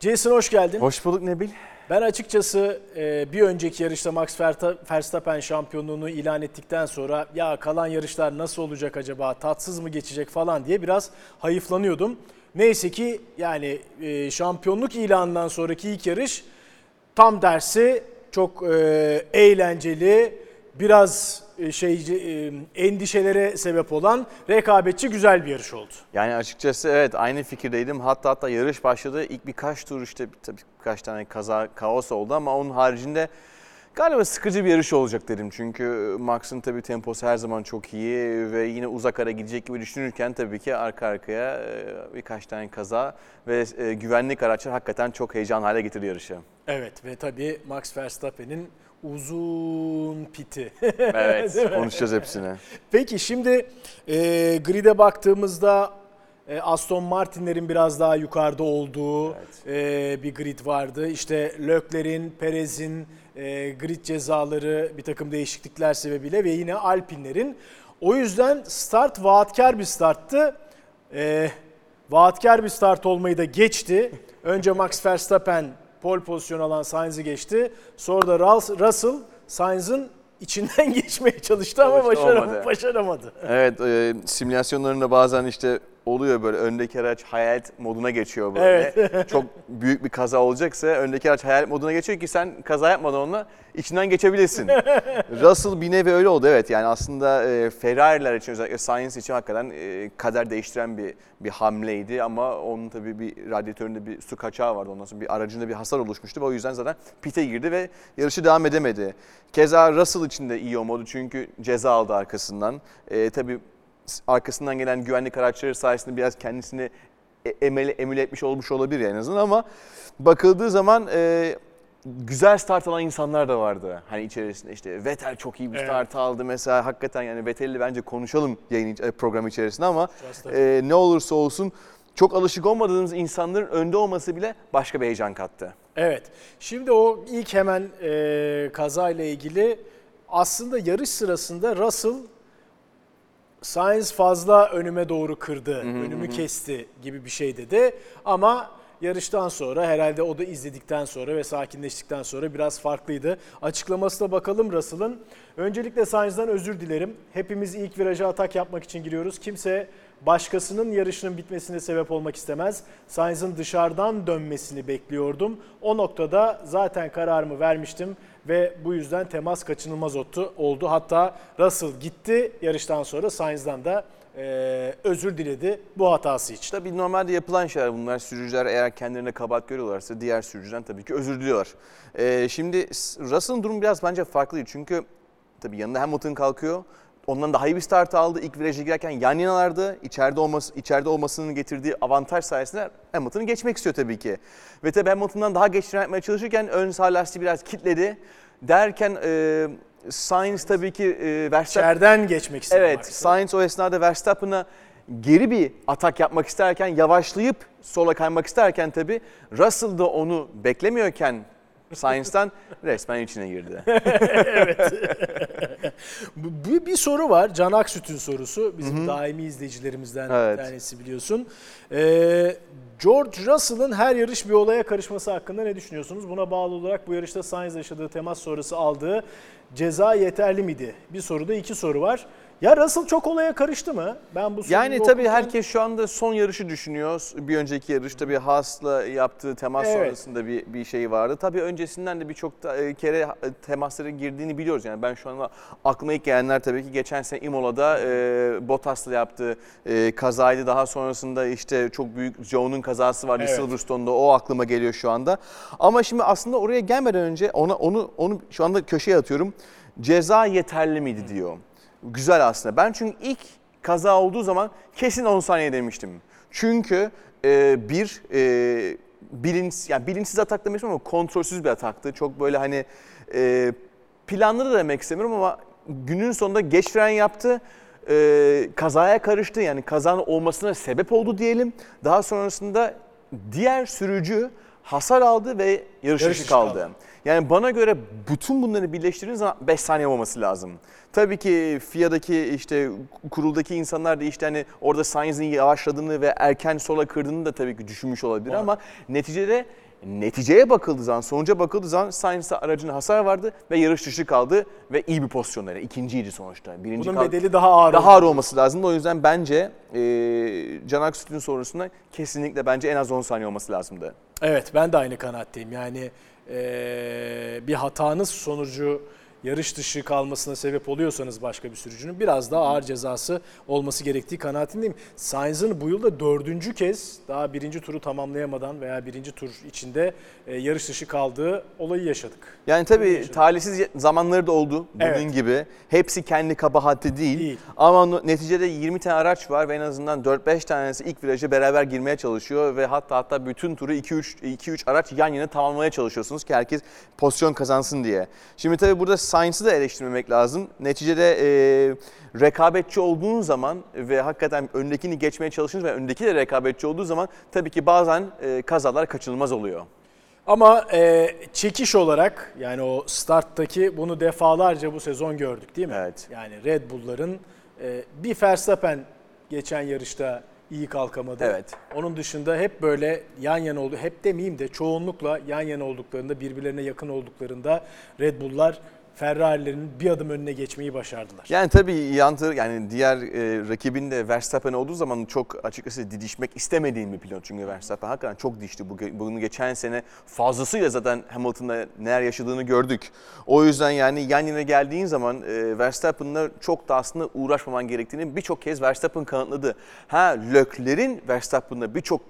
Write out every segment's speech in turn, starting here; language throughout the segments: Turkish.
Jason hoş geldin. Hoş bulduk Nebil. Ben açıkçası e, bir önceki yarışta Max Verstappen şampiyonluğunu ilan ettikten sonra ya kalan yarışlar nasıl olacak acaba tatsız mı geçecek falan diye biraz hayıflanıyordum. Neyse ki yani e, şampiyonluk ilanından sonraki ilk yarış tam dersi çok e, eğlenceli, biraz şey e, endişelere sebep olan rekabetçi güzel bir yarış oldu. Yani açıkçası evet aynı fikirdeydim. Hatta hatta yarış başladı. İlk birkaç tur işte tabii birkaç tane kaza kaos oldu ama onun haricinde galiba sıkıcı bir yarış olacak dedim. Çünkü Max'ın tabii temposu her zaman çok iyi ve yine uzak ara gidecek gibi düşünürken tabii ki arka arkaya birkaç tane kaza ve güvenlik araçlar hakikaten çok heyecan hale getirdi yarışı. Evet ve tabii Max Verstappen'in uzun piti. evet konuşacağız hepsini. Peki şimdi e, grid'e baktığımızda e, Aston Martin'lerin biraz daha yukarıda olduğu evet. e, bir grid vardı. İşte Lökler'in, Perez'in e, grid cezaları bir takım değişiklikler sebebiyle ve yine Alpinlerin. O yüzden start vaatkar bir starttı. E, vaatkar bir start olmayı da geçti. Önce Max Verstappen pole pozisyon alan Sainz'i geçti. Sonra da Russell Sainz'ın içinden geçmeye çalıştı ama başaramadı. başaramadı. Evet, e, simülasyonlarında bazen işte oluyor böyle öndeki araç hayalet moduna geçiyor böyle. Evet. Çok büyük bir kaza olacaksa öndeki araç hayalet moduna geçiyor ki sen kaza yapmadan onunla içinden geçebilirsin. Russell bir nevi öyle oldu evet yani aslında e, Ferrari'ler için özellikle Science için hakikaten e, kader değiştiren bir bir hamleydi ama onun tabii bir radyatöründe bir su kaçağı vardı ondan sonra bir aracında bir hasar oluşmuştu ve o yüzden zaten pite girdi ve yarışı devam edemedi. Keza Russell için de iyi olmadı çünkü ceza aldı arkasından. E, tabii arkasından gelen güvenlik araçları sayesinde biraz kendisini e, emele, emüle etmiş olmuş olabilir en azından ama bakıldığı zaman e, güzel start alan insanlar da vardı. Hani içerisinde işte Vettel çok iyi bir start evet. aldı mesela. Hakikaten yani Vettel'i bence konuşalım yayın e, programı içerisinde ama e, ne olursa olsun çok alışık olmadığımız insanların önde olması bile başka bir heyecan kattı. Evet. Şimdi o ilk hemen e, kazayla ilgili aslında yarış sırasında Russell Sainz fazla önüme doğru kırdı, önümü kesti gibi bir şey dedi. Ama yarıştan sonra herhalde o da izledikten sonra ve sakinleştikten sonra biraz farklıydı. Açıklamasına bakalım Russell'ın. Öncelikle Sainz'dan özür dilerim. Hepimiz ilk viraja atak yapmak için giriyoruz. Kimse başkasının yarışının bitmesine sebep olmak istemez. Sainz'ın dışarıdan dönmesini bekliyordum. O noktada zaten kararımı vermiştim ve bu yüzden temas kaçınılmaz oldu. Hatta Russell gitti yarıştan sonra Sainz'dan da e, özür diledi bu hatası için. Tabii normalde yapılan şeyler bunlar. Sürücüler eğer kendilerine kabahat görüyorlarsa diğer sürücüden tabii ki özür diliyorlar. E, şimdi Russell'ın durumu biraz bence farklı çünkü tabii yanında Hamilton kalkıyor. Ondan daha iyi bir start aldı. İlk viraja girerken yan yanalardı. İçeride, olması, içeride olmasının getirdiği avantaj sayesinde Hamilton'ı geçmek istiyor tabii ki. Ve tabii Hamilton'dan daha geç yapmaya çalışırken ön sağ lastiği biraz kitledi. Derken Sainz tabii ki e, Verstappen... İçeriden geçmek istedi. Evet, Sainz o esnada Verstappen'a geri bir atak yapmak isterken yavaşlayıp sola kaymak isterken tabii Russell da onu beklemiyorken Sainz'den resmen içine girdi. evet. bir, bir soru var. Can Aksüt'ün sorusu. Bizim Hı-hı. daimi izleyicilerimizden evet. bir tanesi biliyorsun. Ee, George Russell'ın her yarış bir olaya karışması hakkında ne düşünüyorsunuz? Buna bağlı olarak bu yarışta Sainz yaşadığı temas sonrası aldığı ceza yeterli miydi? Bir soruda iki soru var. Ya Russell çok olaya karıştı mı? Ben bu Yani tabii okurken... herkes şu anda son yarışı düşünüyor. Bir önceki yarışta bir Haas'la yaptığı temas evet. sonrasında bir bir şey vardı. Tabii öncesinden de birçok e, kere e, temaslara girdiğini biliyoruz. Yani ben şu anda aklıma ilk gelenler tabii ki geçen sene Imola'da e, Bottas'la yaptığı e, kazaydı. Daha sonrasında işte çok büyük Joe'nun kazası vardı evet. Silverstone'da. O aklıma geliyor şu anda. Ama şimdi aslında oraya gelmeden önce ona onu onu şu anda köşeye atıyorum. Ceza yeterli miydi diyor güzel aslında. Ben çünkü ilk kaza olduğu zaman kesin 10 saniye demiştim. Çünkü e, bir e, bilinç, yani bilinçsiz atak demiştim ama kontrolsüz bir ataktı. Çok böyle hani e, planlı da demek istemiyorum ama günün sonunda geç fren yaptı. E, kazaya karıştı yani kazanın olmasına sebep oldu diyelim. Daha sonrasında diğer sürücü hasar aldı ve yarış, dışı kaldı. kaldı. Yani bana göre bütün bunları birleştirdiğiniz zaman 5 saniye olması lazım. Tabii ki FIA'daki işte kuruldaki insanlar da işte hani orada Sainz'in yavaşladığını ve erken sola kırdığını da tabii ki düşünmüş olabilir Var. ama neticede neticeye bakıldığı zaman, sonuca bakıldığı zaman Sainz'da aracın hasar vardı ve yarış dışı kaldı ve iyi bir pozisyonları. İkinciydi sonuçta. Birinci Bunun kal- bedeli daha ağır. daha ağır olması lazım. O yüzden bence e, Can Aksüt'ün sorusunda kesinlikle bence en az 10 saniye olması lazımdı. Evet ben de aynı kanaatteyim. Yani eee, bir hatanız sonucu yarış dışı kalmasına sebep oluyorsanız başka bir sürücünün biraz daha ağır cezası olması gerektiği kanaatindeyim. Sainz'ın bu yılda dördüncü kez daha birinci turu tamamlayamadan veya birinci tur içinde e, yarış dışı kaldığı olayı yaşadık. Yani tabii talihsiz zamanları da oldu bunun Evet. gibi. Hepsi kendi kabahati değil. Değil. Ama neticede 20 tane araç var ve en azından 4-5 tanesi ilk viraja beraber girmeye çalışıyor ve hatta hatta bütün turu 2-3 2-3 araç yan yana tamamlamaya çalışıyorsunuz ki herkes pozisyon kazansın diye. Şimdi tabii burada Sainz'ı da eleştirmemek lazım. Neticede e, rekabetçi olduğun zaman ve hakikaten öndekini geçmeye çalışınız ve öndeki de rekabetçi olduğu zaman tabii ki bazen e, kazalar kaçınılmaz oluyor. Ama e, çekiş olarak yani o starttaki bunu defalarca bu sezon gördük değil mi? Evet. Yani Red Bull'ların e, bir Verstappen geçen yarışta iyi kalkamadı. Evet. Onun dışında hep böyle yan yana oldu. Hep demeyeyim de çoğunlukla yan yana olduklarında birbirlerine yakın olduklarında Red Bull'lar Ferrari'lerin bir adım önüne geçmeyi başardılar. Yani tabii yantı yani diğer e, rakibin de Verstappen olduğu zaman çok açıkçası didişmek istemediğim bir pilot. Çünkü Verstappen hakikaten çok dişti. Bu, bunu geçen sene fazlasıyla zaten Hamilton'da neler yaşadığını gördük. O yüzden yani yan yana geldiğin zaman e, Verstappen'la çok da aslında uğraşmaman gerektiğini birçok kez Verstappen kanıtladı. Ha Leclerc'in Verstappen'la birçok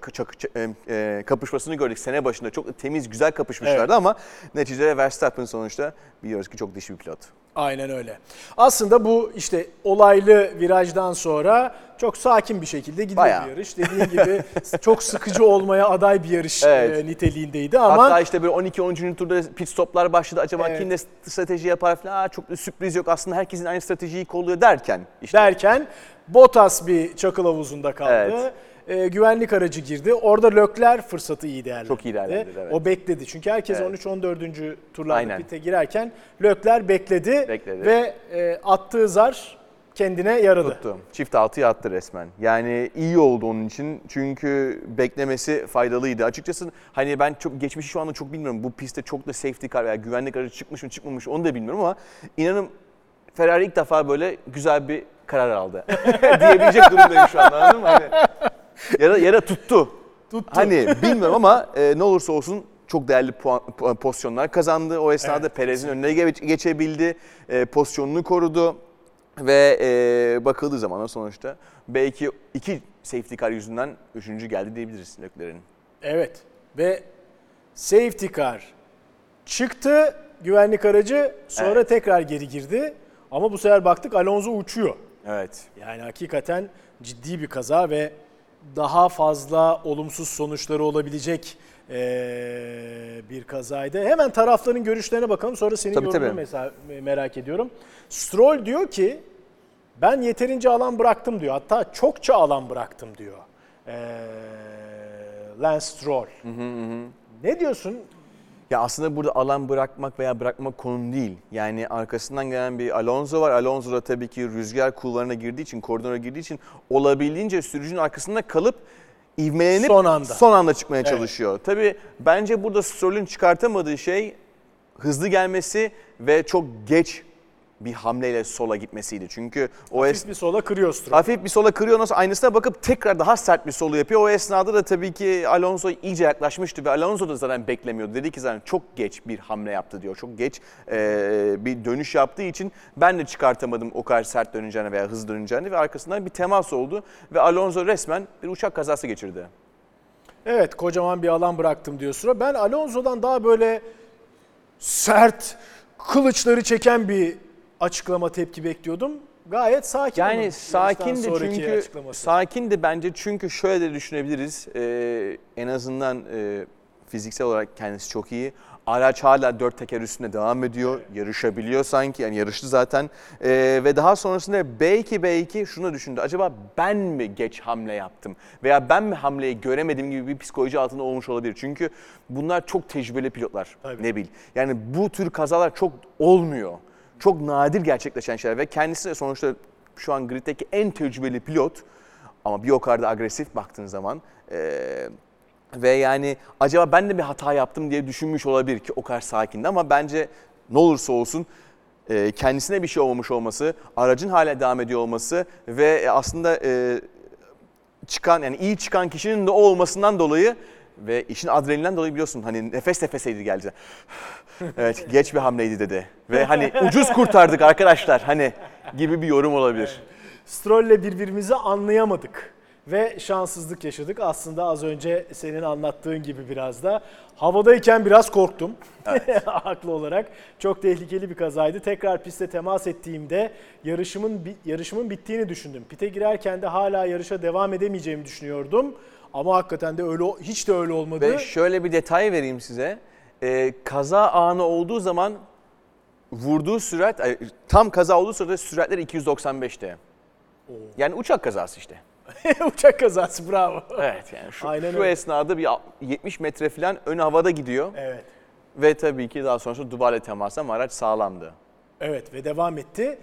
e, e, kapışmasını gördük sene başında. Çok da temiz, güzel kapışmışlardı Evet. ama neticede Verstappen sonuçta biliyoruz ki çok dişi bir pilot. Aynen öyle. Aslında bu işte olaylı virajdan sonra çok sakin bir şekilde gidiyor Bayağı. bir yarış. Dediğin gibi çok sıkıcı olmaya aday bir yarış Evet. e, niteliğindeydi ama Hatta işte böyle 12-13. turda pit stoplar başladı. Acaba Evet. kim ne strateji yapar falan. Aa, çok da sürpriz yok. Aslında herkesin aynı stratejiyi kolluyor derken. işte derken Bottas bir çakıl havuzunda kaldı. Evet. E, güvenlik aracı girdi. Orada Lökler fırsatı iyi değerlendirdi. Çok iyi değerlendirdi, evet. O bekledi. Çünkü herkes Evet. 13-14. turlarda pite girerken Lökler bekledi, Bekledi. ve e, attığı zar kendine yaradı. tuttu. Çift altıya attı resmen. Yani iyi oldu onun için. Çünkü beklemesi faydalıydı. Açıkçası hani ben çok geçmişi şu anda çok bilmiyorum. Bu pistte çok da safety car veya güvenlik aracı çıkmış mı çıkmamış mı onu da bilmiyorum ama inanın Ferrari ilk defa böyle güzel bir karar aldı. Diyebilecek durumdayım şu an anladın mı? Hani, ya da, ya da tuttu. Tuttu. Hani bilmiyorum ama e, ne olursa olsun çok değerli puan, pu- pozisyonlar kazandı. O esnada Evet, Perez'in önüne ge- geçebildi. E, pozisyonunu korudu. Ve e, bakıldığı zaman sonuçta belki iki safety car yüzünden üçüncü geldi diyebiliriz Leclerc'in. Evet ve safety car çıktı güvenlik aracı sonra Evet. tekrar geri girdi. Ama bu sefer baktık Alonso uçuyor. Evet. Yani hakikaten ciddi bir kaza ve daha fazla olumsuz sonuçları olabilecek eee, bir kazaydı. Hemen tarafların görüşlerine bakalım sonra senin Tabii, yorumunu tabii. mesela merak ediyorum. Stroll diyor ki ben yeterince alan bıraktım diyor. Hatta çokça alan bıraktım diyor. Eee Lance Stroll. Ne diyorsun? Ya aslında burada alan bırakmak veya bırakmak konu değil. Yani arkasından gelen bir Alonso var. Alonso da tabii ki rüzgar kulvarına girdiği için, koridora girdiği için olabildiğince sürücünün arkasında kalıp ivmelenip Son anda. son anda çıkmaya Evet. çalışıyor. Tabii bence burada Stroll'ün çıkartamadığı şey hızlı gelmesi ve çok geç bir hamleyle sola gitmesiydi. Çünkü o es- Hafif bir sola kırıyor Stroll. Hafif bir sola kırıyor nasıl aynısına bakıp tekrar daha sert bir solu yapıyor. O esnada da tabii ki Alonso iyice yaklaşmıştı ve Alonso da zaten beklemiyordu. Dedi ki zaten çok geç bir hamle yaptı diyor. Çok geç eee, bir dönüş yaptığı için ben de çıkartamadım o kadar sert döneceğini veya hızlı döneceğini ve arkasından bir temas oldu. Ve Alonso resmen bir uçak kazası geçirdi. Evet kocaman bir alan bıraktım diyor Stroll. Ben Alonso'dan daha böyle sert, kılıçları çeken bir açıklama tepki bekliyordum. Gayet sakin. Yani sakindi çünkü sakindi bence çünkü şöyle de düşünebiliriz. Ee, en azından e, fiziksel olarak kendisi çok iyi. Araç hala dört teker üstünde devam ediyor. Yarışabiliyor sanki. Yani yarıştı zaten. Ee, ve daha sonrasında belki belki şunu düşündü. Acaba ben mi geç hamle yaptım? Veya ben mi hamleyi göremedim gibi bir psikoloji altında olmuş olabilir. Çünkü bunlar çok tecrübeli pilotlar. Tabii. Ne bil. Yani bu tür kazalar çok olmuyor. Çok nadir gerçekleşen şeyler ve kendisi de sonuçta şu an griddeki en tecrübeli pilot. Ama bir o kadar da agresif baktığın zaman eee, Ve yani acaba ben de bir hata yaptım diye düşünmüş olabilir ki o kadar sakindi ama bence ne olursa olsun e, kendisine bir şey olmamış olması, aracın hala devam ediyor olması ve aslında e, çıkan yani iyi çıkan kişinin de o olmasından dolayı ve işin adrenalinden dolayı biliyorsun hani nefes nefeseydi geldi. evet geç bir hamleydi dedi. Ve hani ucuz kurtardık arkadaşlar hani gibi bir yorum olabilir. Stroll'le birbirimizi anlayamadık ve şanssızlık yaşadık. Aslında az önce senin anlattığın gibi biraz da havadayken biraz korktum. Evet. Haklı olarak. Çok tehlikeli bir kazaydı. Tekrar piste temas ettiğimde yarışımın yarışımın bittiğini düşündüm. Pite girerken de hala yarışa devam edemeyeceğimi düşünüyordum. Ama hakikaten de öyle hiç de öyle olmadı. Ve şöyle bir detay vereyim size. Ee, kaza anı olduğu zaman vurduğu sürat tam kaza olduğu sırada süratler 295'te. Yani uçak kazası işte. Uçak kazası bravo. Evet yani şu, Aynen şu esnada bir 70 metre falan ön havada gidiyor. Evet. Ve tabii ki daha sonra Dubai'yle teması ama araç sağlamdı. Evet ve devam etti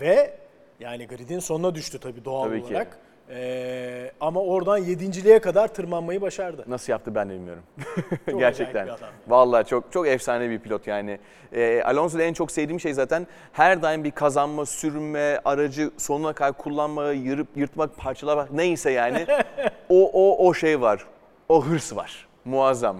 ve yani gridin sonuna düştü tabii doğal tabii olarak. Ki. Ee, ama oradan yedinciliğe kadar tırmanmayı başardı. Nasıl yaptı ben de bilmiyorum. Gerçekten. Vallahi çok çok efsane bir pilot yani. Ee, Alonso'da en çok sevdiğim şey zaten her daim bir kazanma, sürünme, aracı sonuna kadar kullanma, yırıp yırtmak, parçalamak neyse yani. o o o şey var. O hırs var. Muazzam.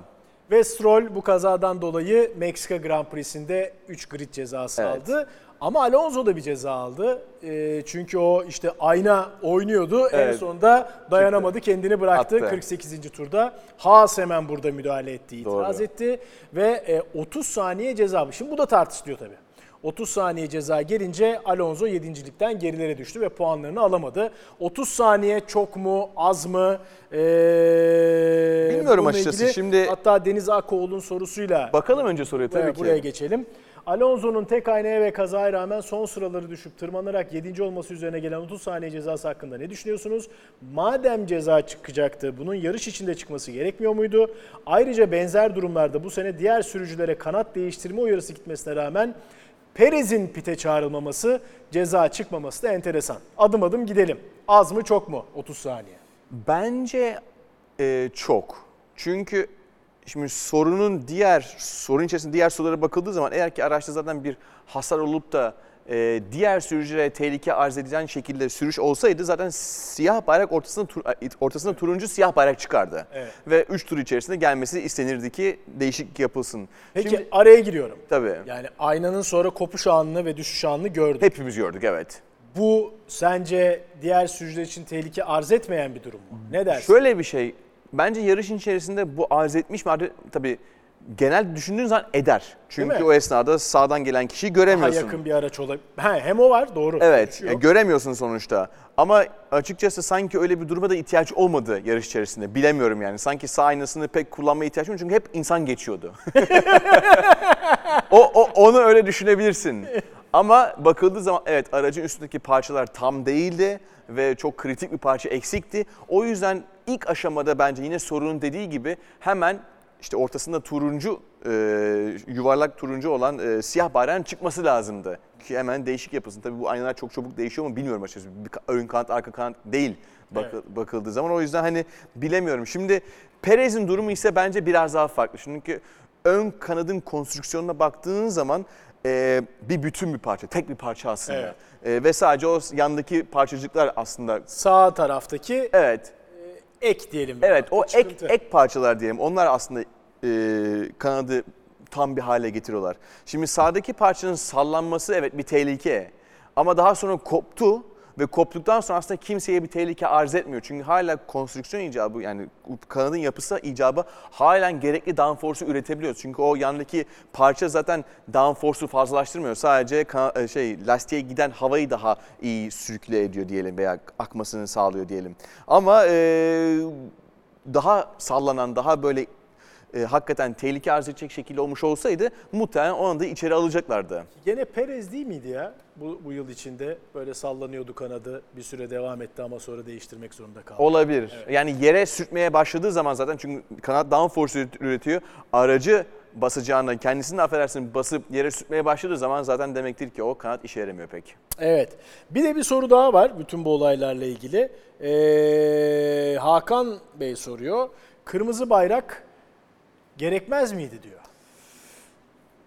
Ve Stroll bu kazadan dolayı Meksika Grand Prix'sinde 3 grid cezası evet. aldı. Ama Alonso da bir ceza aldı. E, çünkü o işte ayna oynuyordu. Evet. En sonunda dayanamadı, Çıktı. kendini bıraktı Attı. 48. turda. Haas hemen burada müdahale etti, itiraz Doğru. etti ve e, 30 saniye ceza. Şimdi bu da tartışılıyor tabii. 30 saniye ceza gelince Alonso 7.likten gerilere düştü ve puanlarını alamadı. 30 saniye çok mu, az mı? Ee, Bilmiyorum açıkçası. Şimdi hatta Deniz Akoğlu'nun sorusuyla Bakalım önce soruya tabii buraya, ki. Buraya geçelim. Alonso'nun tek aynaya ve kazaya rağmen son sıraları düşüp tırmanarak 7. olması üzerine gelen 30 saniye cezası hakkında ne düşünüyorsunuz? Madem ceza çıkacaktı bunun yarış içinde çıkması gerekmiyor muydu? Ayrıca benzer durumlarda bu sene diğer sürücülere kanat değiştirme uyarısı gitmesine rağmen Perez'in pite çağrılmaması, ceza çıkmaması da enteresan. Adım adım gidelim. Az mı çok mu 30 saniye? Bence e, çok. Çünkü Şimdi sorunun diğer, sorun içerisinde diğer sorulara bakıldığı zaman eğer ki araçta zaten bir hasar olup da e, diğer sürücülere tehlike arz edilen şekilde sürüş olsaydı zaten siyah bayrak ortasında ortasında turuncu siyah bayrak çıkardı. Evet. Ve 3 tur içerisinde gelmesi istenirdi ki değişiklik yapılsın. Peki Şimdi, araya giriyorum. Tabii. Yani aynanın sonra kopuş anını ve düşüş anını gördük. Hepimiz gördük evet. Bu sence diğer sürücüler için tehlike arz etmeyen bir durum mu? Ne dersin? Şöyle bir şey bence yarışın içerisinde bu arz etmiş mi? Tabii genel düşündüğün zaman eder. Çünkü o esnada sağdan gelen kişiyi göremiyorsun. Daha yakın bir araç olabilir. hem o var doğru. Evet yani göremiyorsun sonuçta. Ama açıkçası sanki öyle bir duruma da ihtiyaç olmadı yarış içerisinde. Bilemiyorum yani. Sanki sağ aynasını pek kullanmaya ihtiyaç yok çünkü hep insan geçiyordu. o, o onu öyle düşünebilirsin. Ama bakıldığı zaman evet aracın üstündeki parçalar tam değildi ve çok kritik bir parça eksikti. O yüzden ilk aşamada bence yine sorunun dediği gibi hemen işte ortasında turuncu, e, yuvarlak turuncu olan e, siyah bayrağın çıkması lazımdı. Ki hemen değişik yapılsın. Tabii bu aynalar çok çabuk değişiyor mu bilmiyorum açıkçası. Bir ön kanat, arka kanat değil bak evet. bakıldığı zaman. O yüzden hani bilemiyorum. Şimdi Perez'in durumu ise bence biraz daha farklı. Çünkü ön kanadın konstrüksiyonuna baktığın zaman e, bir bütün bir parça, tek bir parça aslında. Evet. E, ve sadece o yandaki parçacıklar aslında. Sağ taraftaki evet ek diyelim. Evet o ek, ek parçalar diyelim. Onlar aslında e, kanadı tam bir hale getiriyorlar. Şimdi sağdaki parçanın sallanması evet bir tehlike. Ama daha sonra koptu ve koptuktan sonra aslında kimseye bir tehlike arz etmiyor. Çünkü hala konstrüksiyon icabı yani kanadın yapısı icabı halen gerekli downforce'u üretebiliyoruz. Çünkü o yandaki parça zaten downforce'u fazlalaştırmıyor. Sadece e, şey lastiğe giden havayı daha iyi sürükle ediyor diyelim veya akmasını sağlıyor diyelim. Ama e, daha sallanan, daha böyle e, hakikaten tehlike arz edecek şekilde olmuş olsaydı muhtemelen o anda içeri alacaklardı. Gene Perez değil miydi ya bu, bu yıl içinde? Böyle sallanıyordu kanadı bir süre devam etti ama sonra değiştirmek zorunda kaldı. Olabilir. Evet. Yani yere sürtmeye başladığı zaman zaten çünkü kanat downforce üretiyor. Aracı basacağına kendisini affedersin basıp yere sürtmeye başladığı zaman zaten demektir ki o kanat işe yaramıyor pek. Evet. Bir de bir soru daha var bütün bu olaylarla ilgili. Ee, Hakan Bey soruyor. kırmızı bayrak gerekmez miydi diyor.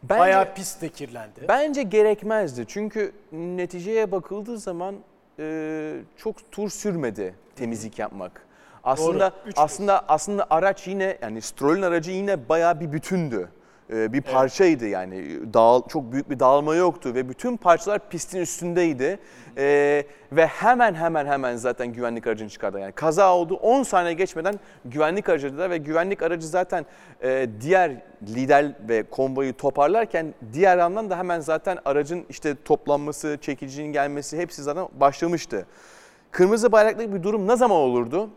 Bence, Bayağı pist de kirlendi. bence gerekmezdi. Çünkü neticeye bakıldığı zaman e, çok tur sürmedi temizlik yapmak. Aslında Üç aslında aslında araç yine yani Stroll'ün aracı yine bayağı bir bütündü. E, bir parçaydı yani. Dağıl, çok büyük bir dağılma yoktu ve bütün parçalar pistin üstündeydi. E, ve hemen hemen hemen zaten güvenlik aracını çıkardı. Yani kaza oldu 10 saniye geçmeden güvenlik aracı da ve güvenlik aracı zaten e, diğer lider ve konvoyu toparlarken diğer yandan da hemen zaten aracın işte toplanması, çekicinin gelmesi hepsi zaten başlamıştı. Kırmızı bayraklı bir durum ne zaman olurdu?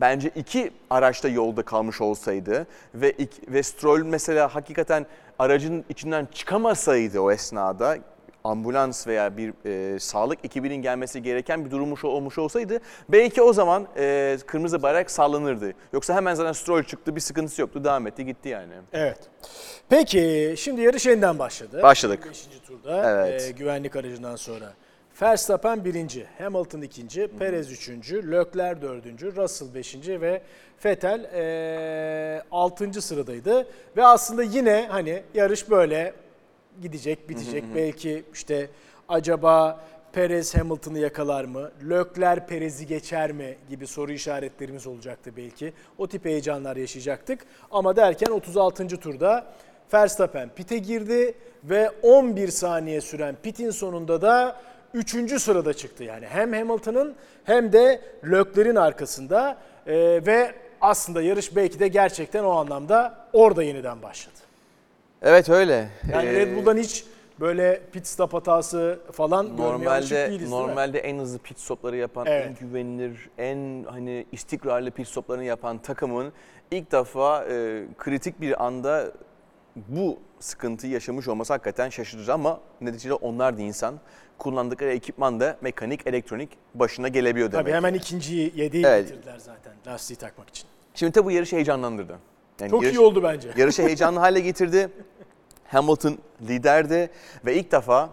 Bence iki araçta yolda kalmış olsaydı ve, ik- ve Stroll mesela hakikaten aracın içinden çıkamasaydı o esnada ambulans veya bir e, sağlık ekibinin gelmesi gereken bir durummuş olmuş olsaydı belki o zaman e, kırmızı bayrak sallanırdı. Yoksa hemen zaten Stroll çıktı bir sıkıntısı yoktu devam etti gitti yani. Evet. Peki şimdi yarış yeniden başladı. Başladık. 5. turda Evet. e, güvenlik aracından sonra. Verstappen birinci, Hamilton ikinci, Perez üçüncü, Leclerc dördüncü, Russell beşinci ve Vettel e, altıncı sıradaydı. Ve aslında yine hani yarış böyle gidecek, bitecek. Belki işte acaba Perez Hamilton'ı yakalar mı? Leclerc Perez'i geçer mi gibi soru işaretlerimiz olacaktı belki. O tip heyecanlar yaşayacaktık. Ama derken 36. turda Verstappen pite girdi ve 11 saniye süren pitin sonunda da 3. sırada çıktı. Yani hem Hamilton'ın hem de Leclerc'in arkasında Ee, ve aslında yarış belki de gerçekten o anlamda orada yeniden başladı. Evet öyle. Yani Ee, Red Bull'dan hiç böyle pit stop hatası falan alışık Normalde değiliz değil normalde en hızlı pit stopları yapan, Evet. en güvenilir, en hani istikrarlı pit stoplarını yapan takımın ilk defa e, kritik bir anda bu sıkıntıyı yaşamış olması hakikaten şaşırtıcı ama neticede onlar da insan. Kullandıkları ekipman da mekanik, elektronik başına gelebiliyor demek. Tabii hemen ikinciyi yediği Evet. getirdiler zaten lastiği takmak için. Şimdi tabii bu yarışı heyecanlandırdı. Yani Çok yarış- iyi oldu bence. Yarışı heyecanlı hale getirdi. Hamilton liderdi ve ilk defa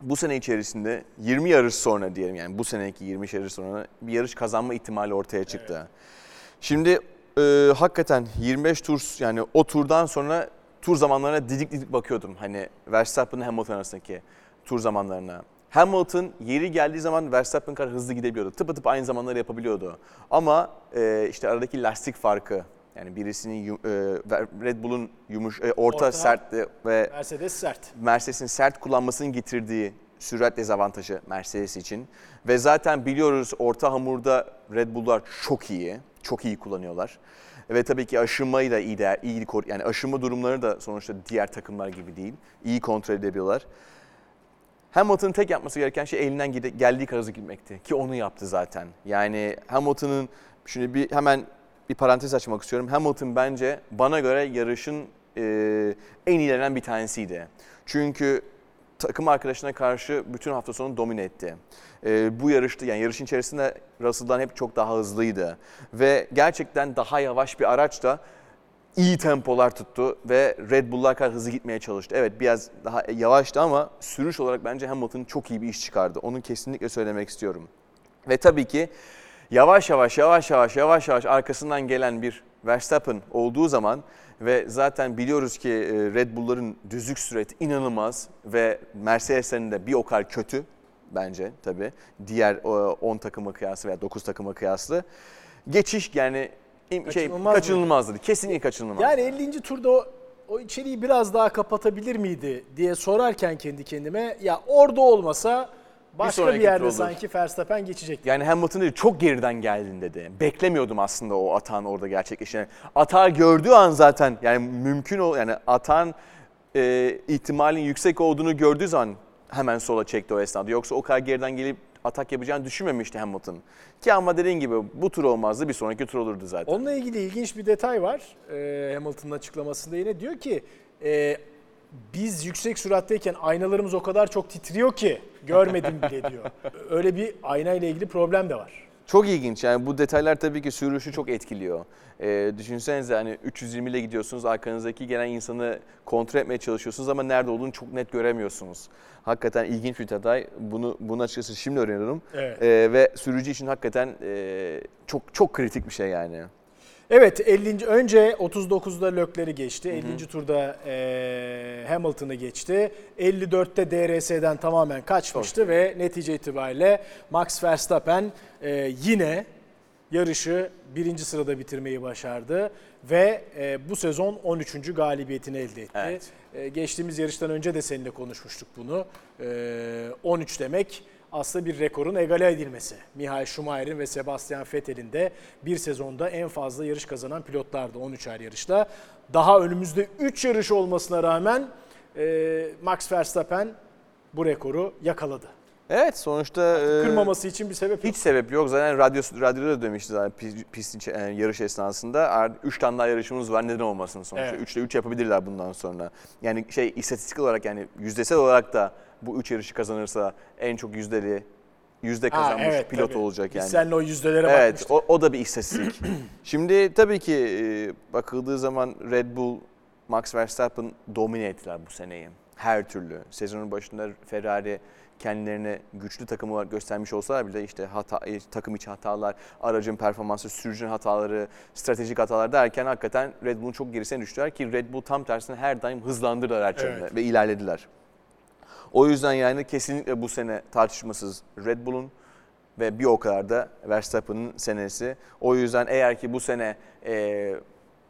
bu sene içerisinde 20 yarış sonra diyelim yani bu seneki 20 yarış sonra bir yarış kazanma ihtimali ortaya çıktı. Şimdi e, hakikaten 25 tur yani o turdan sonra tur zamanlarına didik didik bakıyordum. Hani Verstappen'la Hamilton arasındaki tur zamanlarına. Hamilton yeri geldiği zaman Verstappen kadar hızlı gidebiliyordu. Tıpa tıpa aynı zamanları yapabiliyordu. Ama e, işte aradaki lastik farkı yani birisinin e, Red Bull'un yumuş e, orta, Orta. sertti ve Mercedes sert. Mercedes'in sert kullanmasının getirdiği sürat dezavantajı Mercedes için. Ve zaten biliyoruz orta hamurda Red Bull'lar çok iyi. Çok iyi kullanıyorlar. Ve tabii ki aşınmayı da iyi, de, iyi yani aşınma durumları da sonuçta diğer takımlar gibi değil. İyi kontrol edebiliyorlar. Hamilton'ın tek yapması gereken şey elinden gide- geldiği kadar gitmekti. Ki onu yaptı zaten. Yani Hamilton'ın, şimdi bir hemen bir parantez açmak istiyorum. Hamilton bence bana göre yarışın e, en iyilerinden bir tanesiydi. Çünkü takım arkadaşına karşı bütün hafta sonu domine etti. E, bu yarışta yani yarışın içerisinde Russell'dan hep çok daha hızlıydı. Ve gerçekten daha yavaş bir araç da iyi tempolar tuttu ve Red Bull'lar kadar hızlı gitmeye çalıştı. Evet biraz daha yavaştı ama sürüş olarak bence Hamilton çok iyi bir iş çıkardı. Onu kesinlikle söylemek istiyorum. Ve tabii ki yavaş yavaş yavaş yavaş yavaş yavaş arkasından gelen bir Verstappen olduğu zaman ve zaten biliyoruz ki e, Red Bull'ların düzlük süreti inanılmaz ve Mercedes'lerin de bir o kadar kötü bence tabii. Diğer e, 10 takıma kıyaslı veya 9 takıma kıyaslı. Geçiş yani şey Kaçınılmaz kaçınılmazdı. Kesinlikle kaçınılmaz. Yani 50. turda o, o içeriği biraz daha kapatabilir miydi diye sorarken kendi kendime ya orada olmasa başka bir, sonraki yerde olur. sanki Verstappen geçecek. Yani Hamilton dedi çok geriden geldin dedi. Beklemiyordum aslında o atağın orada gerçekleşen. Atağı gördüğü an zaten yani mümkün ol yani atağın e, ihtimalin yüksek olduğunu gördüğü zaman hemen sola çekti o esnada. Yoksa o kadar geriden gelip atak yapacağını düşünmemişti Hamilton. Ki ama dediğin gibi bu tur olmazdı bir sonraki tur olurdu zaten. Onunla ilgili ilginç bir detay var. Ee, Hamilton'ın açıklamasında yine diyor ki e, biz yüksek süratteyken aynalarımız o kadar çok titriyor ki görmedim bile diyor. Öyle bir ayna ile ilgili problem de var. Çok ilginç yani bu detaylar tabii ki sürüşü çok etkiliyor. Ee, düşünsenize hani 320 ile gidiyorsunuz arkanızdaki gelen insanı kontrol etmeye çalışıyorsunuz ama nerede olduğunu çok net göremiyorsunuz. Hakikaten ilginç bir detay. Bunu bunu açıkçası şimdi öğreniyorum. Evet. Ee, ve sürücü için hakikaten e, çok çok kritik bir şey yani. Evet 50. önce 39'da Lökler'i geçti. 50. turda e, Hamilton'ı geçti. 54'te DRS'den tamamen kaçmıştı ve netice itibariyle Max Verstappen e, yine yarışı birinci sırada bitirmeyi başardı ve e, bu sezon 13. galibiyetini elde etti. Evet. E, geçtiğimiz yarıştan önce de seninle konuşmuştuk bunu. E, 13 demek aslında bir rekorun egale edilmesi. Michael Schumacher'in ve Sebastian Vettel'in de bir sezonda en fazla yarış kazanan pilotlardı 13'er yarışta. Daha önümüzde 3 yarış olmasına rağmen e, Max Verstappen bu rekoru yakaladı. Evet sonuçta e, Kırmaması için bir sebep yok. hiç sebep yok. Zaten radyo, radyoda da demişti zaten içi- yani yarış esnasında. 3 tane daha yarışımız var neden olmasın sonuçta. Evet. 3'te 3 yapabilirler bundan sonra. Yani şey istatistik olarak yani yüzdesel olarak da bu 3 yarışı kazanırsa en çok yüzdeli yüzde kazanmış evet, pilot tabii. olacak Biz yani. seninle o yüzdelere Evet, bakmıştık. o, o da bir istatistik. Şimdi tabii ki e, bakıldığı zaman Red Bull, Max Verstappen domine ettiler bu seneyi. Her türlü. Sezonun başında Ferrari kendilerine güçlü takım olarak göstermiş olsalar bile işte hata, e, takım içi hatalar, aracın performansı, sürücünün hataları, stratejik hatalar derken hakikaten Red Bull'un çok gerisine düştüler ki Red Bull tam tersine her daim hızlandırdılar araçlarını Evet. ve ilerlediler. O yüzden yani kesinlikle bu sene tartışmasız Red Bull'un ve bir o kadar da Verstappen'ın senesi. O yüzden eğer ki bu sene e,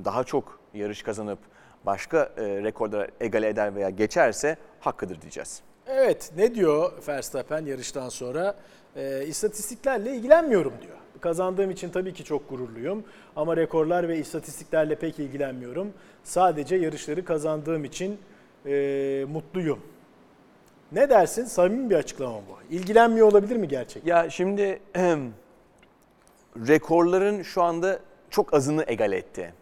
daha çok yarış kazanıp başka e, rekorlara egale eder veya geçerse hakkıdır diyeceğiz. Evet ne diyor Verstappen yarıştan sonra? E, istatistiklerle ilgilenmiyorum diyor. Kazandığım için tabii ki çok gururluyum ama rekorlar ve istatistiklerle pek ilgilenmiyorum. Sadece yarışları kazandığım için e, mutluyum. Ne dersin? Samimi bir açıklama bu. İlgilenmiyor olabilir mi gerçekten? Ya şimdi rekorların şu anda çok azını egale etti.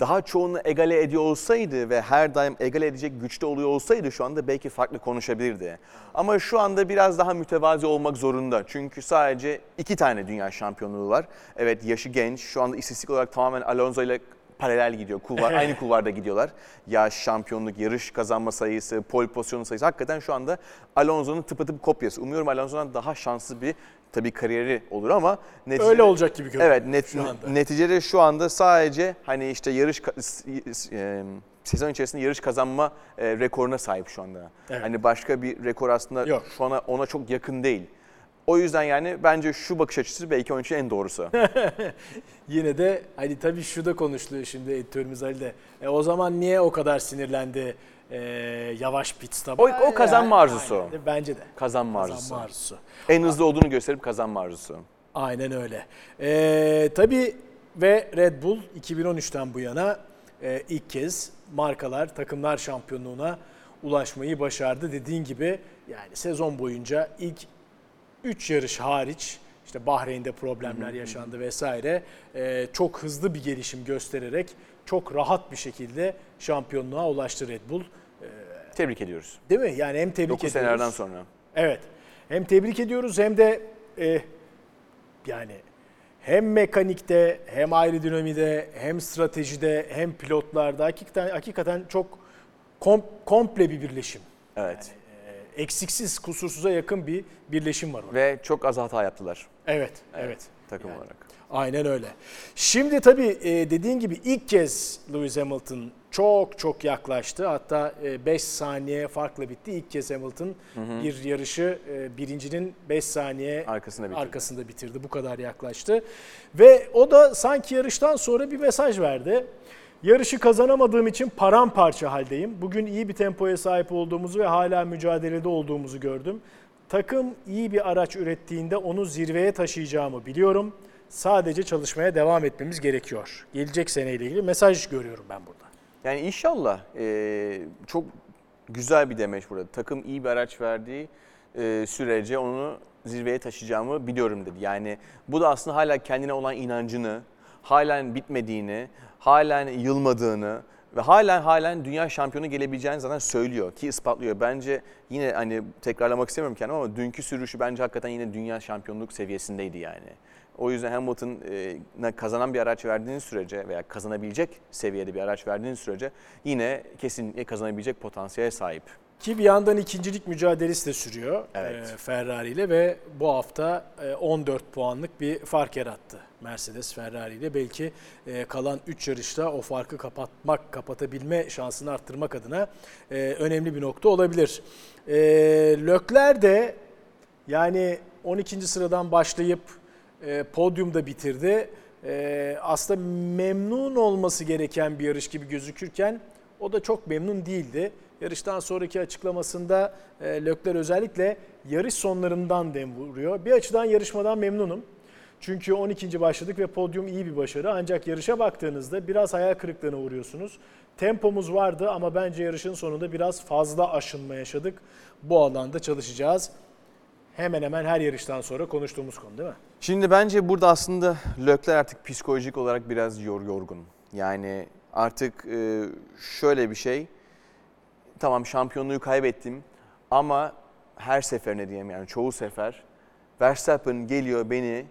Daha çoğunu egale ediyor olsaydı ve her daim egale edecek güçte oluyor olsaydı şu anda belki farklı konuşabilirdi. Ama şu anda biraz daha mütevazi olmak zorunda. Çünkü sadece iki tane dünya şampiyonluğu var. Evet yaşı genç. Şu anda istatistik olarak tamamen Alonso ile paralel gidiyor. Kulvar, aynı kulvarda gidiyorlar. Yaş, şampiyonluk, yarış kazanma sayısı, pole pozisyonu sayısı hakikaten şu anda Alonso'nun tıpatıp kopyası. Umuyorum Alonso'dan daha şanslı bir tabii kariyeri olur ama neticede, Öyle olacak gibi görünüyor. Evet, net, şu anda. neticede şu anda sadece hani işte yarış e, sezon içerisinde yarış kazanma e, rekoruna sahip şu anda. Evet. Hani başka bir rekor aslında Yok. şu ana ona çok yakın değil. O yüzden yani bence şu bakış açısı belki onun için en doğrusu. Yine de hani tabii şu da konuşuluyor şimdi editörümüz Ali de. E, o zaman niye o kadar sinirlendi e, yavaş pit stop? O- o kazanma arzusu. Aynen, bence de. Kazanma arzusu. Kazanma arzusu. En hızlı olduğunu gösterip kazanma arzusu. Aynen öyle. E, tabii ve Red Bull 2013'ten bu yana e, ilk kez markalar takımlar şampiyonluğuna ulaşmayı başardı. Dediğin gibi yani sezon boyunca ilk 3 yarış hariç işte Bahreyn'de problemler yaşandı vesaire. Ee, çok hızlı bir gelişim göstererek çok rahat bir şekilde şampiyonluğa ulaştı Red Bull. Tebrik ediyoruz. Değil mi? Yani hem tebrik 9 ediyoruz. senelerden sonra. Evet. Hem tebrik ediyoruz hem de e, yani hem mekanikte hem aerodinamide hem stratejide hem pilotlarda hakikaten hakikaten çok kom- komple bir birleşim. Evet. E, eksiksiz, kusursuza yakın bir birleşim var orada. Ve çok az hata yaptılar Evet, evet. takım Yani. olarak. Aynen öyle. Şimdi tabii e, dediğin gibi ilk kez Lewis Hamilton çok çok yaklaştı. Hatta 5 saniye farkla bitti. İlk kez Hamilton bir yarışı e, birincinin 5 saniye Arkasında bitirdi. arkasında bitirdi. Bu kadar yaklaştı. Ve o da sanki yarıştan sonra bir mesaj verdi. Yarışı kazanamadığım için paramparça haldeyim. Bugün iyi bir tempoya sahip olduğumuzu ve hala mücadelede olduğumuzu gördüm. Takım iyi bir araç ürettiğinde onu zirveye taşıyacağımı biliyorum. Sadece çalışmaya devam etmemiz gerekiyor. Gelecek seneyle ilgili mesaj görüyorum ben burada. Yani inşallah eee, çok güzel bir demeç burada. Takım iyi bir araç verdiği eee, sürece onu zirveye taşıyacağımı biliyorum dedi. Yani bu da aslında hala kendine olan inancını, halen bitmediğini, halen yılmadığını ve halen halen dünya şampiyonu gelebileceğini zaten söylüyor ki ispatlıyor. Bence yine hani tekrarlamak istemiyorum kendimi ama dünkü sürüşü bence hakikaten yine dünya şampiyonluk seviyesindeydi yani. O yüzden Hamilton'a kazanan bir araç verdiğiniz sürece veya kazanabilecek seviyede bir araç verdiğiniz sürece yine kesinlikle kazanabilecek potansiyele sahip. Ki bir yandan ikincilik mücadelesi de sürüyor Evet. e, Ferrari ile ve bu hafta e, 14 puanlık bir fark yarattı Mercedes Ferrari ile. Belki e, kalan 3 yarışta o farkı kapatmak, kapatabilme şansını arttırmak adına e, önemli bir nokta olabilir. E, Lökler de yani 12. sıradan başlayıp e, podyumda bitirdi. E, aslında memnun olması gereken bir yarış gibi gözükürken o da çok memnun değildi. Yarıştan sonraki açıklamasında e, Lökler özellikle yarış sonlarından dem vuruyor. Bir açıdan yarışmadan memnunum. Çünkü 12. başladık ve podyum iyi bir başarı. Ancak yarışa baktığınızda biraz hayal kırıklığına uğruyorsunuz. Tempomuz vardı ama bence yarışın sonunda biraz fazla aşınma yaşadık. Bu alanda çalışacağız. Hemen hemen her yarıştan sonra konuştuğumuz konu değil mi? Şimdi bence burada aslında Lökler artık psikolojik olarak biraz yor yorgun. Yani artık e, şöyle bir şey. Tamam şampiyonluğu kaybettim ama her seferine diyeyim yani çoğu sefer Verstappen geliyor beni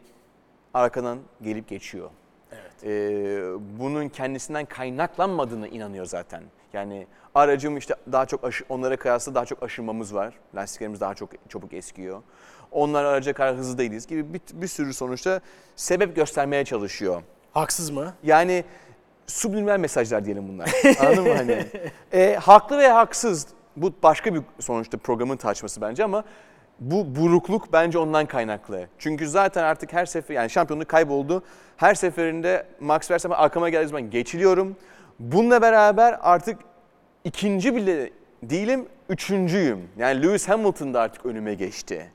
arkadan gelip geçiyor. Evet. Ee, bunun kendisinden kaynaklanmadığını inanıyor zaten. Yani aracım işte daha çok aşı, onlara kıyasla daha çok aşınmamız var. Lastiklerimiz daha çok çabuk eskiyor. Onlar araca kadar hızlı değiliz gibi bir, bir sürü sonuçta sebep göstermeye çalışıyor. Haksız mı? Yani subliminal mesajlar diyelim bunlar. Anladın mı hani? E, haklı ve haksız. Bu başka bir sonuçta programın tartışması bence ama bu burukluk bence ondan kaynaklı. Çünkü zaten artık her sefer yani şampiyonluk kayboldu. Her seferinde Max Verstappen arkama geldiği zaman geçiliyorum. Bununla beraber artık ikinci bile değilim, üçüncüyüm. Yani Lewis Hamilton da artık önüme geçti.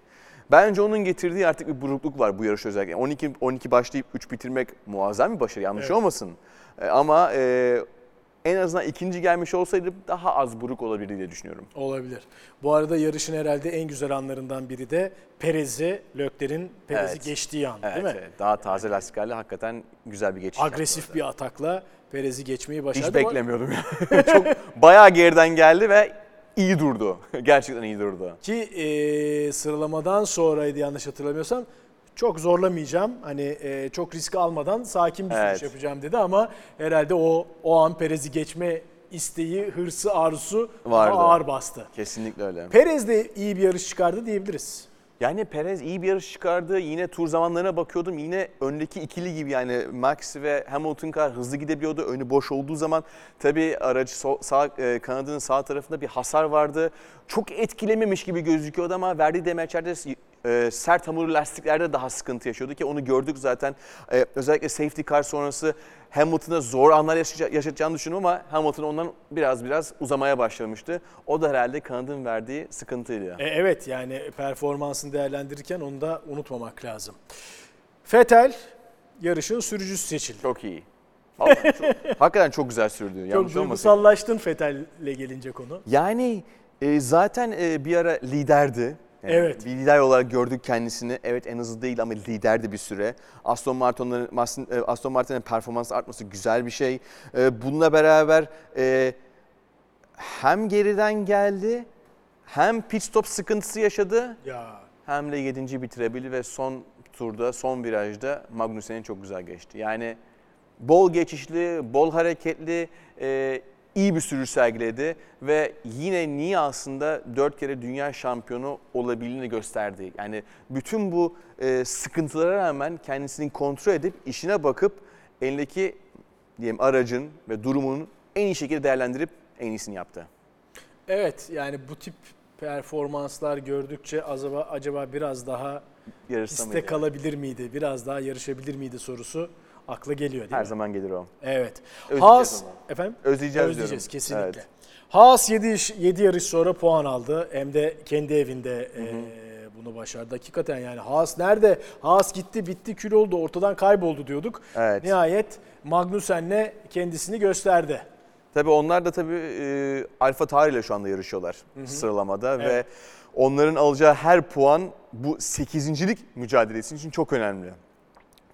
Bence onun getirdiği artık bir burukluk var bu yarış özellikle. 12 12 başlayıp 3 bitirmek muazzam bir başarı yanlış Evet. olmasın. E, ama e, en azından ikinci gelmiş olsaydı daha az buruk olabilirdi diye düşünüyorum. Olabilir. Bu arada yarışın herhalde en güzel anlarından biri de Perez'i, Lökler'in Perez'i Evet. geçtiği an Evet, değil mi? evet. daha taze lastiklerle hakikaten güzel bir geçiş. Agresif bir atakla Perez'i geçmeyi başardı. Hiç beklemiyordum ya. Çok bayağı geriden geldi ve iyi durdu. Gerçekten iyi durdu. Ki e, sıralamadan sonraydı yanlış hatırlamıyorsam. Çok zorlamayacağım. Hani e, çok risk almadan sakin bir sürüş Evet. yapacağım dedi ama herhalde o o an Perez'i geçme isteği, hırsı, arzusu Vardı. ağır bastı. Kesinlikle öyle. Perez de iyi bir yarış çıkardı diyebiliriz. Yani Perez iyi bir yarış çıkardı. Yine tur zamanlarına bakıyordum. Yine öndeki ikili gibi yani Max ve Hamilton kadar hızlı gidebiliyordu. Önü boş olduğu zaman tabii aracı so- sağ e, kanadının sağ tarafında bir hasar vardı. Çok etkilememiş gibi gözüküyordu ama verdiği demeçlerde e, sert hamurlu lastiklerde daha sıkıntı yaşıyordu ki onu gördük zaten. E, özellikle safety car sonrası Hamilton'a zor anlar yaşatacağını düşünüyorum ama Hamilton ondan biraz biraz uzamaya başlamıştı. O da herhalde kanadın verdiği sıkıntıydı. E, evet yani performansını değerlendirirken onu da unutmamak lazım. Fetel yarışın sürücüsü seçildi. Çok iyi. Hakikaten çok, hakikaten çok güzel sürdü. Çok duygusallaştın Fetel'le gelince konu. Yani e, zaten e, bir ara liderdi. Yani Evet. Bir lider olarak gördük kendisini. Evet en hızlı değil ama liderdi bir süre. Aston Martin'in Aston, e, Aston Martin'in performans artması güzel bir şey. E, bununla beraber e, hem geriden geldi hem pit stop sıkıntısı yaşadı Ya hem de 7. bitirebildi ve son turda, son virajda Magnussen'in çok güzel geçti. Yani bol geçişli, bol hareketli, iyi bir sürüş sergiledi ve yine niye aslında 4 kere dünya şampiyonu olabildiğini gösterdi. Yani bütün bu e, sıkıntılara rağmen kendisini kontrol edip işine bakıp elindeki diyelim aracın ve durumun en iyi şekilde değerlendirip en iyisini yaptı. evet yani bu tip performanslar gördükçe acaba acaba biraz daha Yarışta piste mıydı? kalabilir miydi? Biraz daha yarışabilir miydi sorusu akla geliyor değil Her mi? zaman gelir o. Evet. Özleyeceğiz Haas ama. efendim Özleyeceğiz, özleyeceğiz diyorum. kesinlikle. Evet. Haas 7 7 yarış sonra puan aldı. Hem de kendi evinde e, bunu başardı. Hakikaten yani Haas nerede? Haas gitti, bitti, kül oldu, ortadan kayboldu diyorduk. Evet. Nihayet Magnussen'le kendisini gösterdi. Tabii onlar da tabii e, Alfa Tauri ile şu anda yarışıyorlar sıralamada Evet. ve onların alacağı her puan bu 8.lik mücadelesi için çok önemli.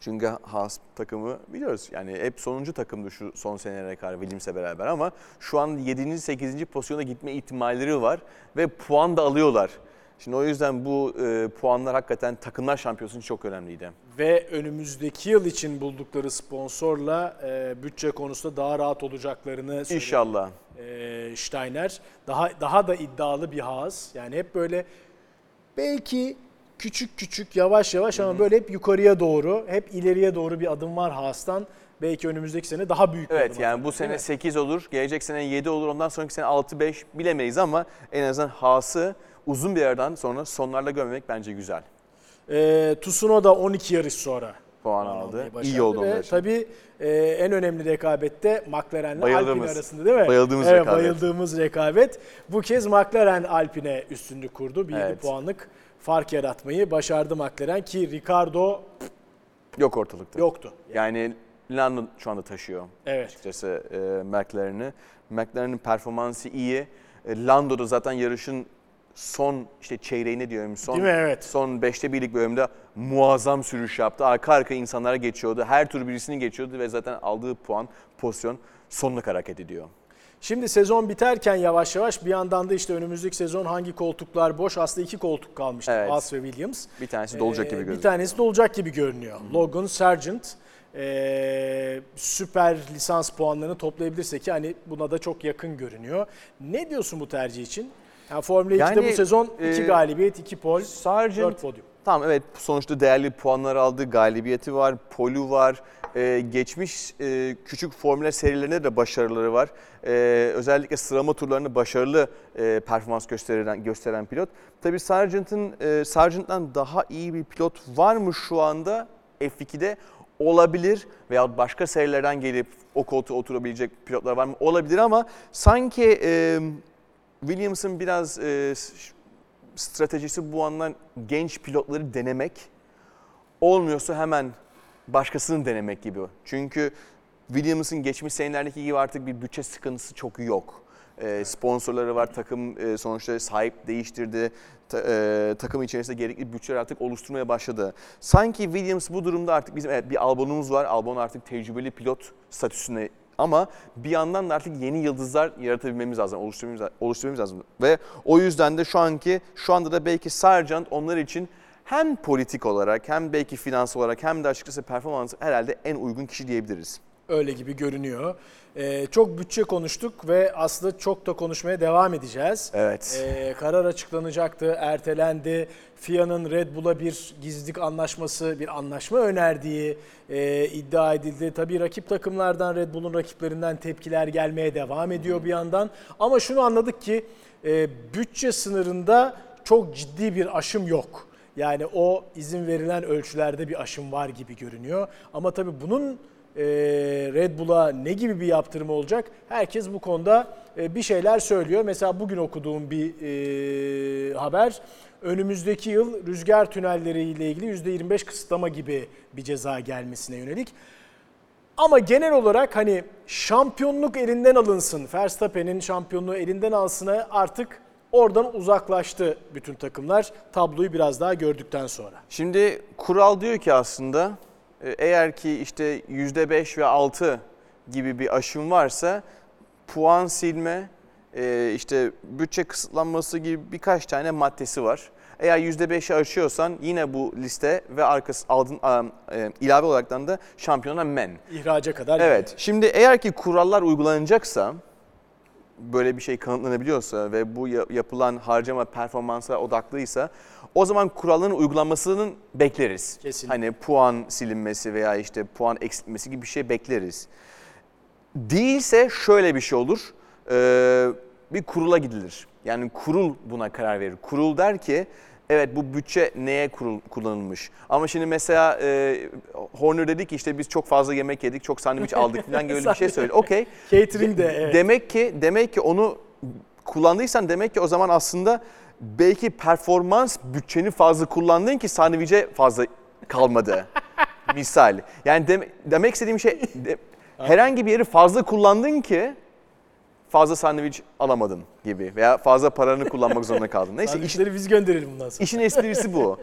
Çünkü Haas takımı biliyoruz yani hep sonuncu takımdı şu son senelere kadar Williams'e beraber ama şu an 7. 8. pozisyona gitme ihtimalleri var ve puan da alıyorlar. Şimdi o yüzden bu e, puanlar hakikaten takımlar şampiyonası için çok önemliydi. Ve önümüzdeki yıl için buldukları sponsorla e, bütçe konusunda daha rahat olacaklarını söyledi. İnşallah. E, Steiner. Daha daha da iddialı bir Haas. Yani hep böyle belki küçük küçük yavaş yavaş ama böyle hep yukarıya doğru, hep ileriye doğru bir adım var Haas'tan. Belki önümüzdeki sene daha büyük bir Evet adım yani atacak, bu değil sene mi? 8 olur, gelecek sene 7 olur, ondan sonraki sene 6-5 bilemeyiz ama en azından Haas'ı uzun bir yerden sonra sonlarda görmemek bence güzel. Ee, Tsunoda 12 yarış sonra Puan aldı. almayı başardı İyi oldu ve onlar için. Tabii e, en önemli rekabette McLaren'le Alpine arasında değil mi? Bayıldığımız evet, rekabet. Bayıldığımız rekabet. Bu kez McLaren Alpine üstünlük kurdu. Bir 7 Evet. puanlık fark yaratmayı başardı McLaren ki Ricardo Yok ortalıkta. yoktu. Yani Lando şu anda taşıyor Evet. açıkçası e, McLaren'i. McLaren'in performansı iyi. E, Lando da zaten yarışın son işte çeyreğini diyorum son Değil mi? Evet. son 5'te birlik bölümde muazzam sürüş yaptı. Arka arka insanlara geçiyordu. Her tur birisini geçiyordu ve zaten aldığı puan, pozisyon sonuna hareket ediyor. Şimdi sezon biterken yavaş yavaş bir yandan da işte önümüzdeki sezon hangi koltuklar boş? Aslında iki koltuk kalmıştı. Evet. Haas ve Williams. Bir tanesi dolacak Ee, gibi Bir tanesi dolacak gibi görünüyor. Logan Sargent ee, süper lisans puanlarını toplayabilirse ki hani buna da çok yakın görünüyor. Ne diyorsun bu tercih için? Yani Formula 2'de Yani, bu sezon 2 e, galibiyet, 2 pol, 4 Sargent podyum. Tamam evet sonuçta değerli puanlar aldı, galibiyeti var, polu var. Ee, geçmiş e, küçük formüler serilerinde de başarıları var. Ee, özellikle sıralama turlarında başarılı e, performans gösteren gösteren pilot. Tabii Sargent'ın e, Sargent'tan daha iyi bir pilot var mı şu anda F2'de? Olabilir veya başka serilerden gelip o koltuğa oturabilecek pilotlar var mı? Olabilir ama sanki e, Williams'ın biraz e, stratejisi bu andan genç pilotları denemek. Olmuyorsa hemen başkasını denemek gibi. Çünkü Williams'ın geçmiş senelerdeki gibi artık bir bütçe sıkıntısı çok yok. Ee, sponsorları var, takım e, sonuçta sahip değiştirdi. Ta- e, takım içerisinde gerekli bütçeler artık oluşturmaya başladı. Sanki Williams bu durumda artık bizim evet bir Albon'umuz var. Albon artık tecrübeli pilot statüsüne ama bir yandan da artık yeni yıldızlar yaratabilmemiz lazım, oluşturmamız, oluşturmamız lazım. Ve o yüzden de şu anki, şu anda da belki Sargent onlar için hem politik olarak hem belki finans olarak hem de açıkçası performans herhalde en uygun kişi diyebiliriz. Öyle gibi görünüyor. Ee, çok bütçe konuştuk ve aslında çok da konuşmaya devam edeceğiz. Evet. Ee, karar açıklanacaktı, ertelendi. FIA'nın Red Bull'a bir gizlilik anlaşması, bir anlaşma önerdiği e, iddia edildi. Tabii rakip takımlardan, Red Bull'un rakiplerinden tepkiler gelmeye devam ediyor bir yandan. Ama şunu anladık ki e, bütçe sınırında çok ciddi bir aşım yok. Yani o izin verilen ölçülerde bir aşım var gibi görünüyor. Ama tabii bunun e, Red Bull'a ne gibi bir yaptırımı olacak? Herkes bu konuda e, bir şeyler söylüyor. Mesela bugün okuduğum bir e, haber önümüzdeki yıl rüzgar tünelleriyle ilgili %25 kısıtlama gibi bir ceza gelmesine yönelik. Ama genel olarak hani şampiyonluk elinden alınsın, Verstappen'in şampiyonluğu elinden alsına artık oradan uzaklaştı bütün takımlar tabloyu biraz daha gördükten sonra. Şimdi kural diyor ki aslında e, eğer ki işte %5 ve 6 gibi bir aşım varsa puan silme, e, işte bütçe kısıtlanması gibi birkaç tane maddesi var. Eğer %5'i aşıyorsan yine bu liste ve arkası aldın e, ilave olaraktan da şampiyona men. İhraca kadar Evet. Şimdi eğer ki kurallar uygulanacaksa böyle bir şey kanıtlanabiliyorsa ve bu ya- yapılan harcama performansa odaklıysa o zaman kuralların uygulanmasının bekleriz. Kesinlikle. Hani puan silinmesi veya işte puan eksiltmesi gibi bir şey bekleriz. Değilse şöyle bir şey olur. Ee, bir kurula gidilir. Yani kurul buna karar verir. Kurul der ki evet bu bütçe neye kurul, kullanılmış. Ama şimdi mesela e, Horner dedi ki işte biz çok fazla yemek yedik, çok sandviç aldık falan gibi öyle bir şey söyledi. Okey. Catering de evet. Demek ki demek ki onu kullandıysan demek ki o zaman aslında belki performans bütçeni fazla kullandın ki sandviçe fazla kalmadı. Misal. Yani dem- demek istediğim şey de- herhangi bir yeri fazla kullandın ki fazla sandviç alamadın gibi veya fazla paranı kullanmak zorunda kaldın. Neyse iş, Sandviçleri biz gönderelim bundan sonra. işin esprisi bu.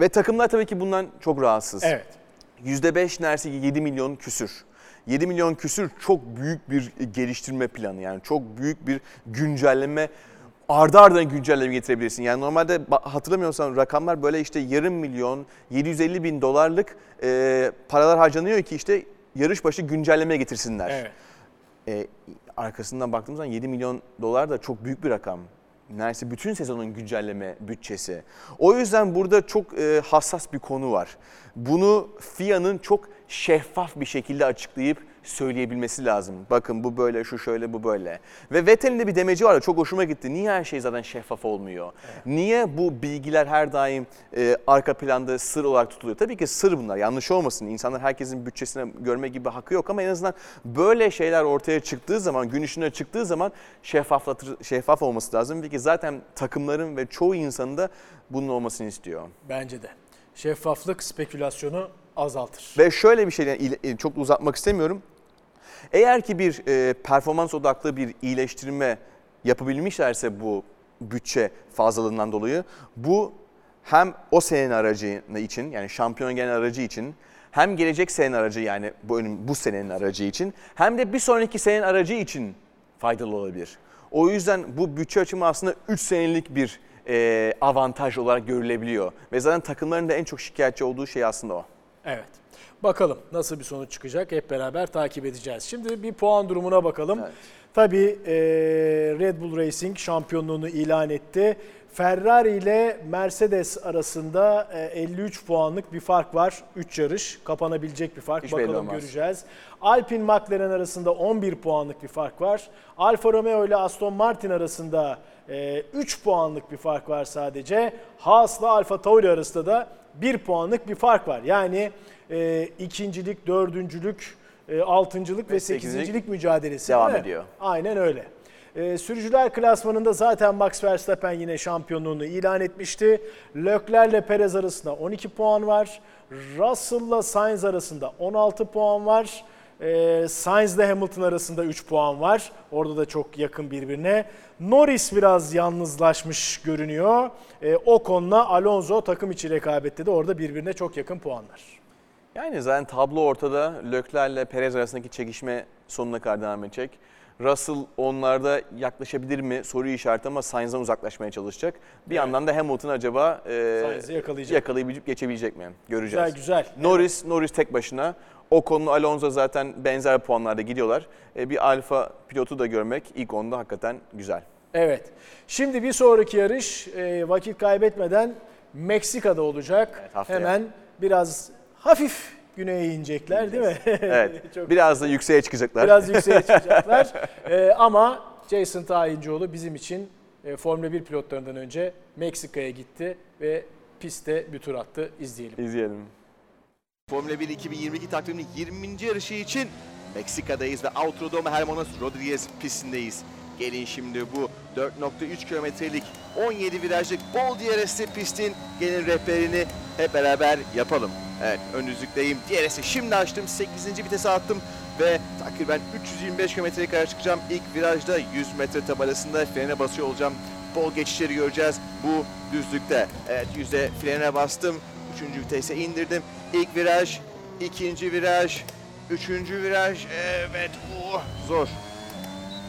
Ve takımlar tabii ki bundan çok rahatsız. Evet. %5 neredeyse 7 milyon küsür. 7 milyon küsür çok büyük bir geliştirme planı yani çok büyük bir güncelleme ardı ardına güncelleme getirebilirsin. Yani normalde hatırlamıyorsam rakamlar böyle işte yarım milyon 750 bin dolarlık e, paralar harcanıyor ki işte yarış başı güncelleme getirsinler. Evet. E, arkasından baktığımız zaman 7 milyon dolar da çok büyük bir rakam. Neredeyse bütün sezonun güncelleme bütçesi. O yüzden burada çok e, hassas bir konu var. Bunu FIA'nın çok şeffaf bir şekilde açıklayıp söyleyebilmesi lazım. Bakın bu böyle, şu şöyle, bu böyle. Ve Vettel'in de bir demeci var. Çok hoşuma gitti. Niye her şey zaten şeffaf olmuyor? Evet. Niye bu bilgiler her daim e, arka planda sır olarak tutuluyor? Tabii ki sır bunlar. Yanlış olmasın. İnsanlar herkesin bütçesine görme gibi hakkı yok ama en azından böyle şeyler ortaya çıktığı zaman, gün ışığına çıktığı zaman şeffaflatır, şeffaf olması lazım. Peki zaten takımların ve çoğu insanın da bunun olmasını istiyor. Bence de. Şeffaflık spekülasyonu azaltır. Ve şöyle bir şey yani çok uzatmak istemiyorum. Eğer ki bir e, performans odaklı bir iyileştirme yapabilmişlerse bu bütçe fazlalığından dolayı bu hem o senenin aracı için yani şampiyon gelen aracı için hem gelecek senenin aracı yani bu, bu senenin aracı için hem de bir sonraki senenin aracı için faydalı olabilir. O yüzden bu bütçe açımı aslında 3 senelik bir e, avantaj olarak görülebiliyor. Ve zaten takımların da en çok şikayetçi olduğu şey aslında o. Evet. Bakalım nasıl bir sonuç çıkacak hep beraber takip edeceğiz. Şimdi bir puan durumuna bakalım. Evet. Tabii e, Red Bull Racing şampiyonluğunu ilan etti. Ferrari ile Mercedes arasında 53 puanlık bir fark var. 3 yarış kapanabilecek bir fark. Hiç Bakalım göreceğiz. Alpine McLaren arasında 11 puanlık bir fark var. Alfa Romeo ile Aston Martin arasında 3 puanlık bir fark var sadece. Haas ile Alfa Tauri arasında da 1 puanlık bir fark var. Yani e, ikincilik, dördüncülük, e, altıncılık ve, ve sekizincilik mücadelesi devam ediyor. Aynen öyle. E, sürücüler klasmanında zaten Max Verstappen yine şampiyonluğunu ilan etmişti. Leclerc ile Perez arasında 12 puan var. Russell ile Sainz arasında 16 puan var. E, Sainz ile Hamilton arasında 3 puan var. Orada da çok yakın birbirine. Norris biraz yalnızlaşmış görünüyor. E, Ocon'la Alonso takım içi rekabette de orada birbirine çok yakın puanlar. Yani zaten tablo ortada. Lökler ile Perez arasındaki çekişme sonuna kadar devam edecek. Russell onlarda yaklaşabilir mi soru işareti ama Sainz'dan uzaklaşmaya çalışacak. Bir evet. yandan da Hamilton acaba e, Sainz'i yakalayacak. yakalayabilecek geçebilecek mi? Göreceğiz. Güzel güzel. Norris, evet. Norris tek başına. Ocon'la Alonso zaten benzer puanlarda gidiyorlar. E, bir alfa pilotu da görmek ilk onda hakikaten güzel. Evet. Şimdi bir sonraki yarış e, vakit kaybetmeden Meksika'da olacak. Evet, Hemen biraz hafif güneye inecekler değil mi? Evet. Çok biraz da yükseğe çıkacaklar. Biraz yükseğe çıkacaklar. ee, ama Jason Tayincioğlu bizim için e, Formula 1 pilotlarından önce Meksika'ya gitti ve pistte bir tur attı. İzleyelim. İzleyelim. Formula 1 2022 takviminin 20. yarışı için Meksika'dayız ve Autodromo Hermanos Rodriguez pistindeyiz. Gelin şimdi bu 4.3 kilometrelik 17 virajlık bol DRS'li pistin gelin rehberini hep beraber yapalım. Evet ön düzlükteyim. DRS'i şimdi açtım. 8. vitese attım ve takriben 325 kilometreye kadar çıkacağım. İlk virajda 100 metre tabelasında frene basıyor olacağım. Bol geçişleri göreceğiz bu düzlükte. Evet yüzde frene bastım. Üçüncü vitese indirdim. İlk viraj, ikinci viraj, üçüncü viraj. Evet oh, zor.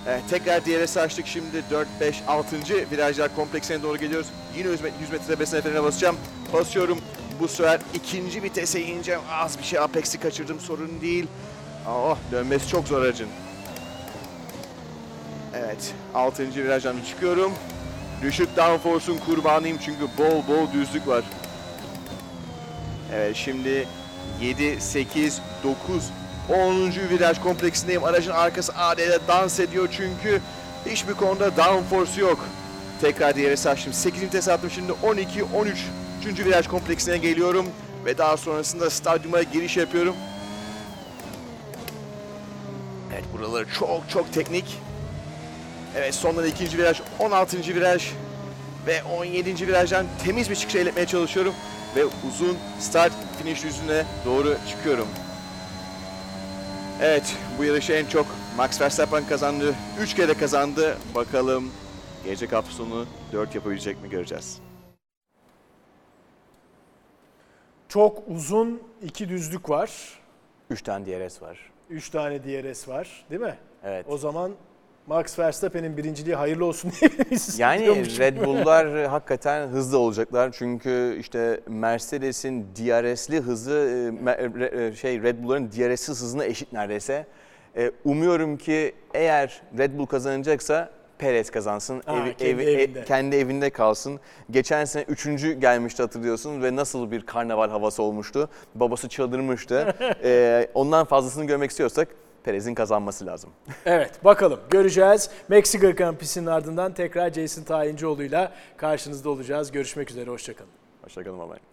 Evet, tekrar DRS açtık şimdi 4, 5, 6. virajlar kompleksine doğru geliyoruz. Yine 100 metre tepesine frene basacağım. Basıyorum. Bu sefer ikinci vitese ineceğim. Az bir şey Apex'i kaçırdım sorun değil. Oh dönmesi çok zor aracın. Evet 6. virajdan çıkıyorum. Düşük downforce'un kurbanıyım çünkü bol bol düzlük var. Evet şimdi 7, 8, 9, 10. viraj kompleksindeyim. Aracın arkası AD'de dans ediyor çünkü hiçbir konuda downforce yok. Tekrar DRS açtım. 8. vites attım şimdi 12, 13. 3. viraj kompleksine geliyorum ve daha sonrasında stadyuma giriş yapıyorum. Evet buraları çok çok teknik. Evet sonunda ikinci viraj, 16. viraj ve 17. virajdan temiz bir çıkış elde etmeye çalışıyorum. Ve uzun start finish yüzüne doğru çıkıyorum. Evet bu yarışı en çok Max Verstappen kazandı. 3 kere kazandı. Bakalım gelecek hafta sonu 4 yapabilecek mi göreceğiz. Çok uzun iki düzlük var. Üç tane DRS var. Üç tane DRS var değil mi? Evet. O zaman Max Verstappen'in birinciliği hayırlı olsun diyebiliriz. Yani Red Bull'lar hakikaten hızlı olacaklar. Çünkü işte Mercedes'in DRS'li hızı e, e, şey Red Bull'ların DRS'siz hızına eşit neredeyse. E, umuyorum ki eğer Red Bull kazanacaksa Perez kazansın. Ha, Evi- kendi evi- e- evinde. kendi evinde kalsın. Geçen sene üçüncü gelmişti hatırlıyorsun ve nasıl bir karnaval havası olmuştu. Babası çıldırmıştı. E, ondan fazlasını görmek istiyorsak Perez'in kazanması lazım. Evet bakalım göreceğiz. Meksika Grand Prix'sinin ardından tekrar Jason Tayincioğlu'yla karşınızda olacağız. Görüşmek üzere hoşçakalın. Hoşçakalın baba.